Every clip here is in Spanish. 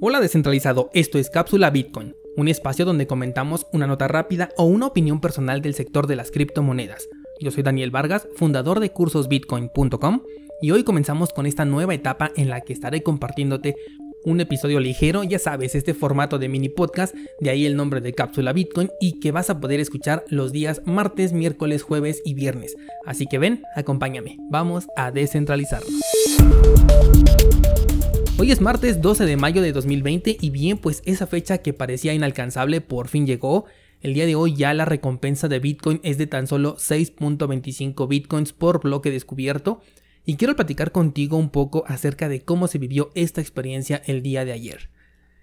Hola descentralizado, esto es Cápsula Bitcoin, un espacio donde comentamos una nota rápida o una opinión personal del sector de las criptomonedas. Yo soy Daniel Vargas, fundador de cursosbitcoin.com y hoy comenzamos con esta nueva etapa en la que estaré compartiéndote un episodio ligero, ya sabes, este formato de mini podcast, de ahí el nombre de Cápsula Bitcoin y que vas a poder escuchar los días martes, miércoles, jueves y viernes. Así que ven, acompáñame, vamos a descentralizarlo. Hoy es martes 12 de mayo de 2020 y bien pues esa fecha que parecía inalcanzable por fin llegó. El día de hoy ya la recompensa de Bitcoin es de tan solo 6.25 Bitcoins por bloque descubierto y quiero platicar contigo un poco acerca de cómo se vivió esta experiencia el día de ayer.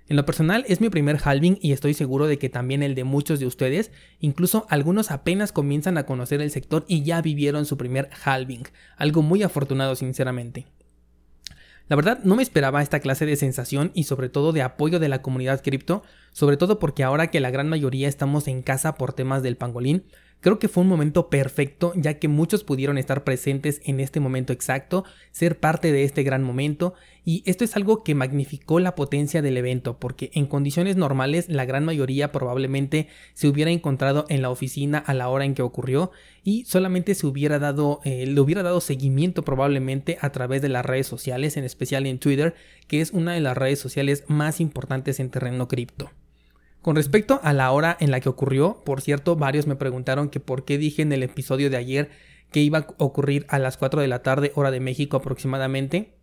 En lo personal es mi primer halving y estoy seguro de que también el de muchos de ustedes, incluso algunos apenas comienzan a conocer el sector y ya vivieron su primer halving, algo muy afortunado sinceramente. La verdad no me esperaba esta clase de sensación y sobre todo de apoyo de la comunidad cripto, sobre todo porque ahora que la gran mayoría estamos en casa por temas del pangolín, Creo que fue un momento perfecto ya que muchos pudieron estar presentes en este momento exacto, ser parte de este gran momento y esto es algo que magnificó la potencia del evento porque en condiciones normales la gran mayoría probablemente se hubiera encontrado en la oficina a la hora en que ocurrió y solamente se hubiera dado, eh, le hubiera dado seguimiento probablemente a través de las redes sociales, en especial en Twitter, que es una de las redes sociales más importantes en terreno cripto. Con respecto a la hora en la que ocurrió, por cierto, varios me preguntaron que por qué dije en el episodio de ayer que iba a ocurrir a las 4 de la tarde hora de México aproximadamente.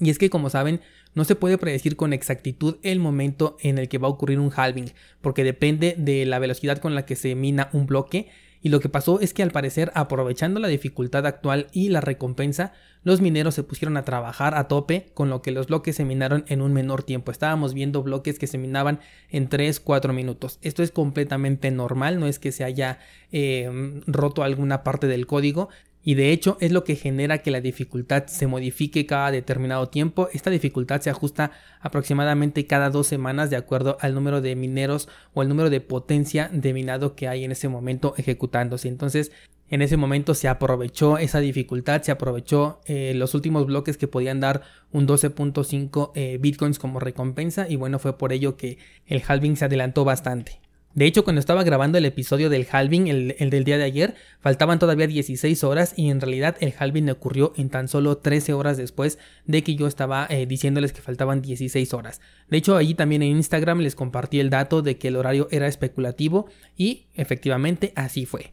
Y es que como saben, no se puede predecir con exactitud el momento en el que va a ocurrir un halving, porque depende de la velocidad con la que se mina un bloque y lo que pasó es que al parecer aprovechando la dificultad actual y la recompensa, los mineros se pusieron a trabajar a tope, con lo que los bloques se minaron en un menor tiempo. Estábamos viendo bloques que se minaban en 3-4 minutos. Esto es completamente normal, no es que se haya eh, roto alguna parte del código, y de hecho es lo que genera que la dificultad se modifique cada determinado tiempo. Esta dificultad se ajusta aproximadamente cada dos semanas de acuerdo al número de mineros o el número de potencia de minado que hay en ese momento ejecutándose. Entonces en ese momento se aprovechó esa dificultad, se aprovechó eh, los últimos bloques que podían dar un 12.5 eh, bitcoins como recompensa y bueno fue por ello que el halving se adelantó bastante. De hecho, cuando estaba grabando el episodio del halving, el, del día de ayer, faltaban todavía 16 horas y en realidad el halving ocurrió en tan solo 13 horas después de que yo estaba eh, diciéndoles que faltaban 16 horas. De hecho, allí también en Instagram les compartí el dato de que el horario era especulativo y efectivamente así fue.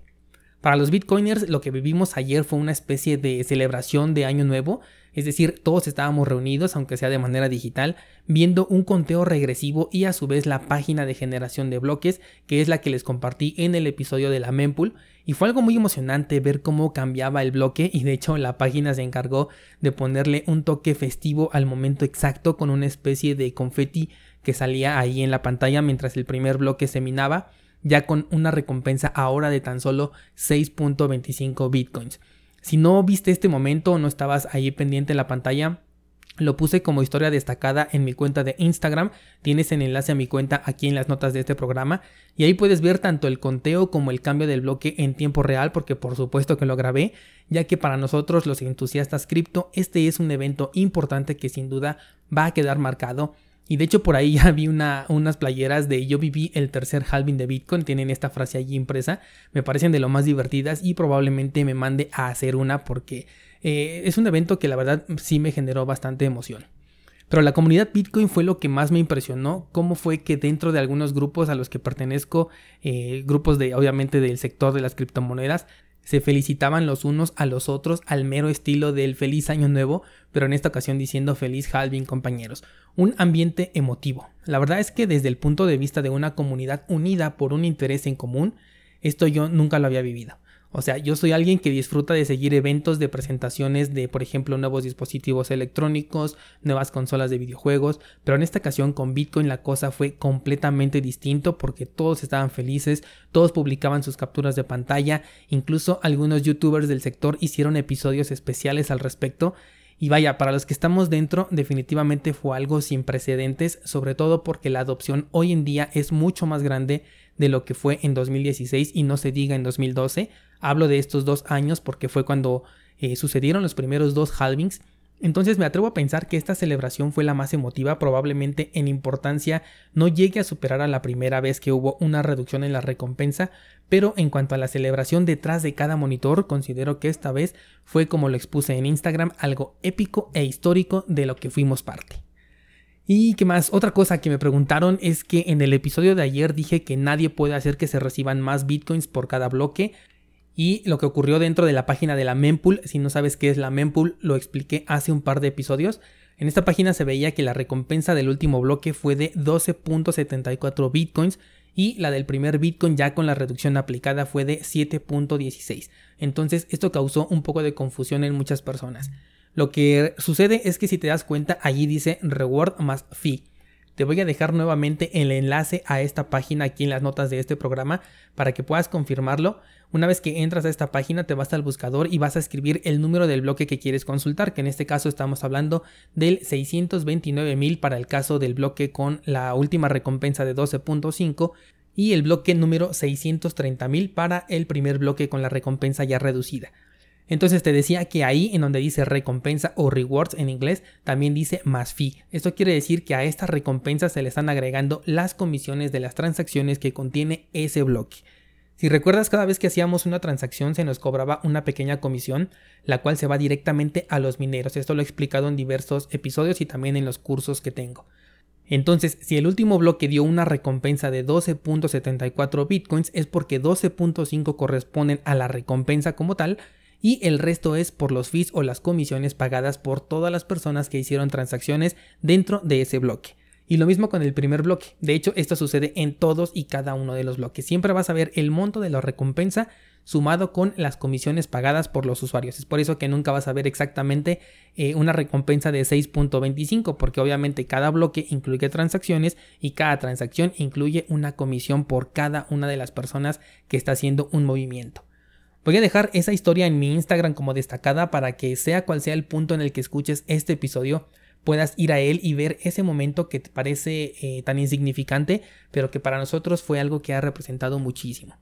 Para los bitcoiners lo que vivimos ayer fue una especie de celebración de año nuevo, es decir, todos estábamos reunidos, aunque sea de manera digital, viendo un conteo regresivo y a su vez la página de generación de bloques, que es la que les compartí en el episodio de la mempool, y fue algo muy emocionante ver cómo cambiaba el bloque y de hecho la página se encargó de ponerle un toque festivo al momento exacto con una especie de confeti que salía ahí en la pantalla mientras el primer bloque se minaba ya con una recompensa ahora de tan solo 6.25 bitcoins. Si no viste este momento o no estabas ahí pendiente en la pantalla, lo puse como historia destacada en mi cuenta de Instagram. Tienes el enlace a mi cuenta aquí en las notas de este programa. Y ahí puedes ver tanto el conteo como el cambio del bloque en tiempo real, porque por supuesto que lo grabé, ya que para nosotros los entusiastas cripto, este es un evento importante que sin duda va a quedar marcado y de hecho por ahí ya vi una, unas playeras de yo viví el tercer halving de Bitcoin, tienen esta frase allí impresa, me parecen de lo más divertidas y probablemente me mande a hacer una porque eh, es un evento que la verdad sí me generó bastante emoción. Pero la comunidad Bitcoin fue lo que más me impresionó, cómo fue que dentro de algunos grupos a los que pertenezco, eh, grupos de obviamente del sector de las criptomonedas, se felicitaban los unos a los otros al mero estilo del feliz año nuevo, pero en esta ocasión diciendo feliz halving compañeros. Un ambiente emotivo. La verdad es que desde el punto de vista de una comunidad unida por un interés en común, esto yo nunca lo había vivido. O sea, yo soy alguien que disfruta de seguir eventos de presentaciones de, por ejemplo, nuevos dispositivos electrónicos, nuevas consolas de videojuegos, pero en esta ocasión con Bitcoin la cosa fue completamente distinto porque todos estaban felices, todos publicaban sus capturas de pantalla, incluso algunos youtubers del sector hicieron episodios especiales al respecto. Y vaya, para los que estamos dentro, definitivamente fue algo sin precedentes, sobre todo porque la adopción hoy en día es mucho más grande de lo que fue en 2016 y no se diga en 2012. Hablo de estos dos años porque fue cuando eh, sucedieron los primeros dos halvings Entonces me atrevo a pensar que esta celebración fue la más emotiva, probablemente en importancia no llegue a superar a la primera vez que hubo una reducción en la recompensa, pero en cuanto a la celebración detrás de cada monitor, considero que esta vez fue como lo expuse en Instagram, algo épico e histórico de lo que fuimos parte. Y qué más, otra cosa que me preguntaron es que en el episodio de ayer dije que nadie puede hacer que se reciban más bitcoins por cada bloque, y lo que ocurrió dentro de la página de la mempool. Si no sabes qué es la mempool, lo expliqué hace un par de episodios. En esta página se veía que la recompensa del último bloque fue de 12.74 bitcoins y la del primer bitcoin ya con la reducción aplicada fue de 7.16. Entonces esto causó un poco de confusión en muchas personas. Lo que sucede es que si te das cuenta allí dice reward más fee. Te voy a dejar nuevamente el enlace a esta página aquí en las notas de este programa para que puedas confirmarlo. Una vez que entras a esta página te vas al buscador y vas a escribir el número del bloque que quieres consultar, que en este caso estamos hablando del 629.000 para el caso del bloque con la última recompensa de 12.5 y el bloque número 630.000 para el primer bloque con la recompensa ya reducida. Entonces te decía que ahí en donde dice recompensa o rewards en inglés, también dice más fee. Esto quiere decir que a esta recompensa se le están agregando las comisiones de las transacciones que contiene ese bloque. Si recuerdas, cada vez que hacíamos una transacción se nos cobraba una pequeña comisión, la cual se va directamente a los mineros. Esto lo he explicado en diversos episodios y también en los cursos que tengo. Entonces, si el último bloque dio una recompensa de 12.74 bitcoins, es porque 12.5 corresponden a la recompensa como tal y el resto es por los fees o las comisiones pagadas por todas las personas que hicieron transacciones dentro de ese bloque. Y lo mismo con el primer bloque. De hecho, esto sucede en todos y cada uno de los bloques. Siempre vas a ver el monto de la recompensa sumado con las comisiones pagadas por los usuarios. Es por eso que nunca vas a ver exactamente eh, una recompensa de 6.25, porque obviamente cada bloque incluye transacciones y cada transacción incluye una comisión por cada una de las personas que está haciendo un movimiento. Voy a dejar esa historia en mi Instagram como destacada para que sea cual sea el punto en el que escuches este episodio, puedas ir a él y ver ese momento que te parece eh, tan insignificante, pero que para nosotros fue algo que ha representado muchísimo.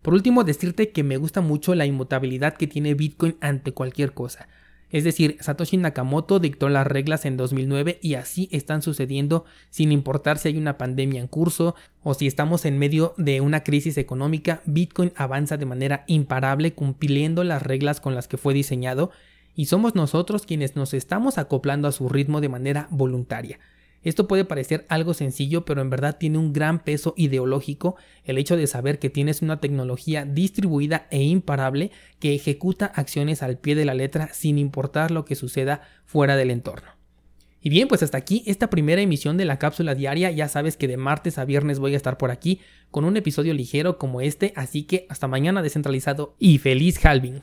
Por último, decirte que me gusta mucho la inmutabilidad que tiene Bitcoin ante cualquier cosa. Es decir, Satoshi Nakamoto dictó las reglas en 2009 y así están sucediendo sin importar si hay una pandemia en curso o si estamos en medio de una crisis económica, Bitcoin avanza de manera imparable cumpliendo las reglas con las que fue diseñado y somos nosotros quienes nos estamos acoplando a su ritmo de manera voluntaria. Esto puede parecer algo sencillo, pero en verdad tiene un gran peso ideológico el hecho de saber que tienes una tecnología distribuida e imparable que ejecuta acciones al pie de la letra sin importar lo que suceda fuera del entorno. Y bien, pues hasta aquí esta primera emisión de la cápsula diaria. Ya sabes que de martes a viernes voy a estar por aquí con un episodio ligero como este, así que hasta mañana descentralizado y feliz halving.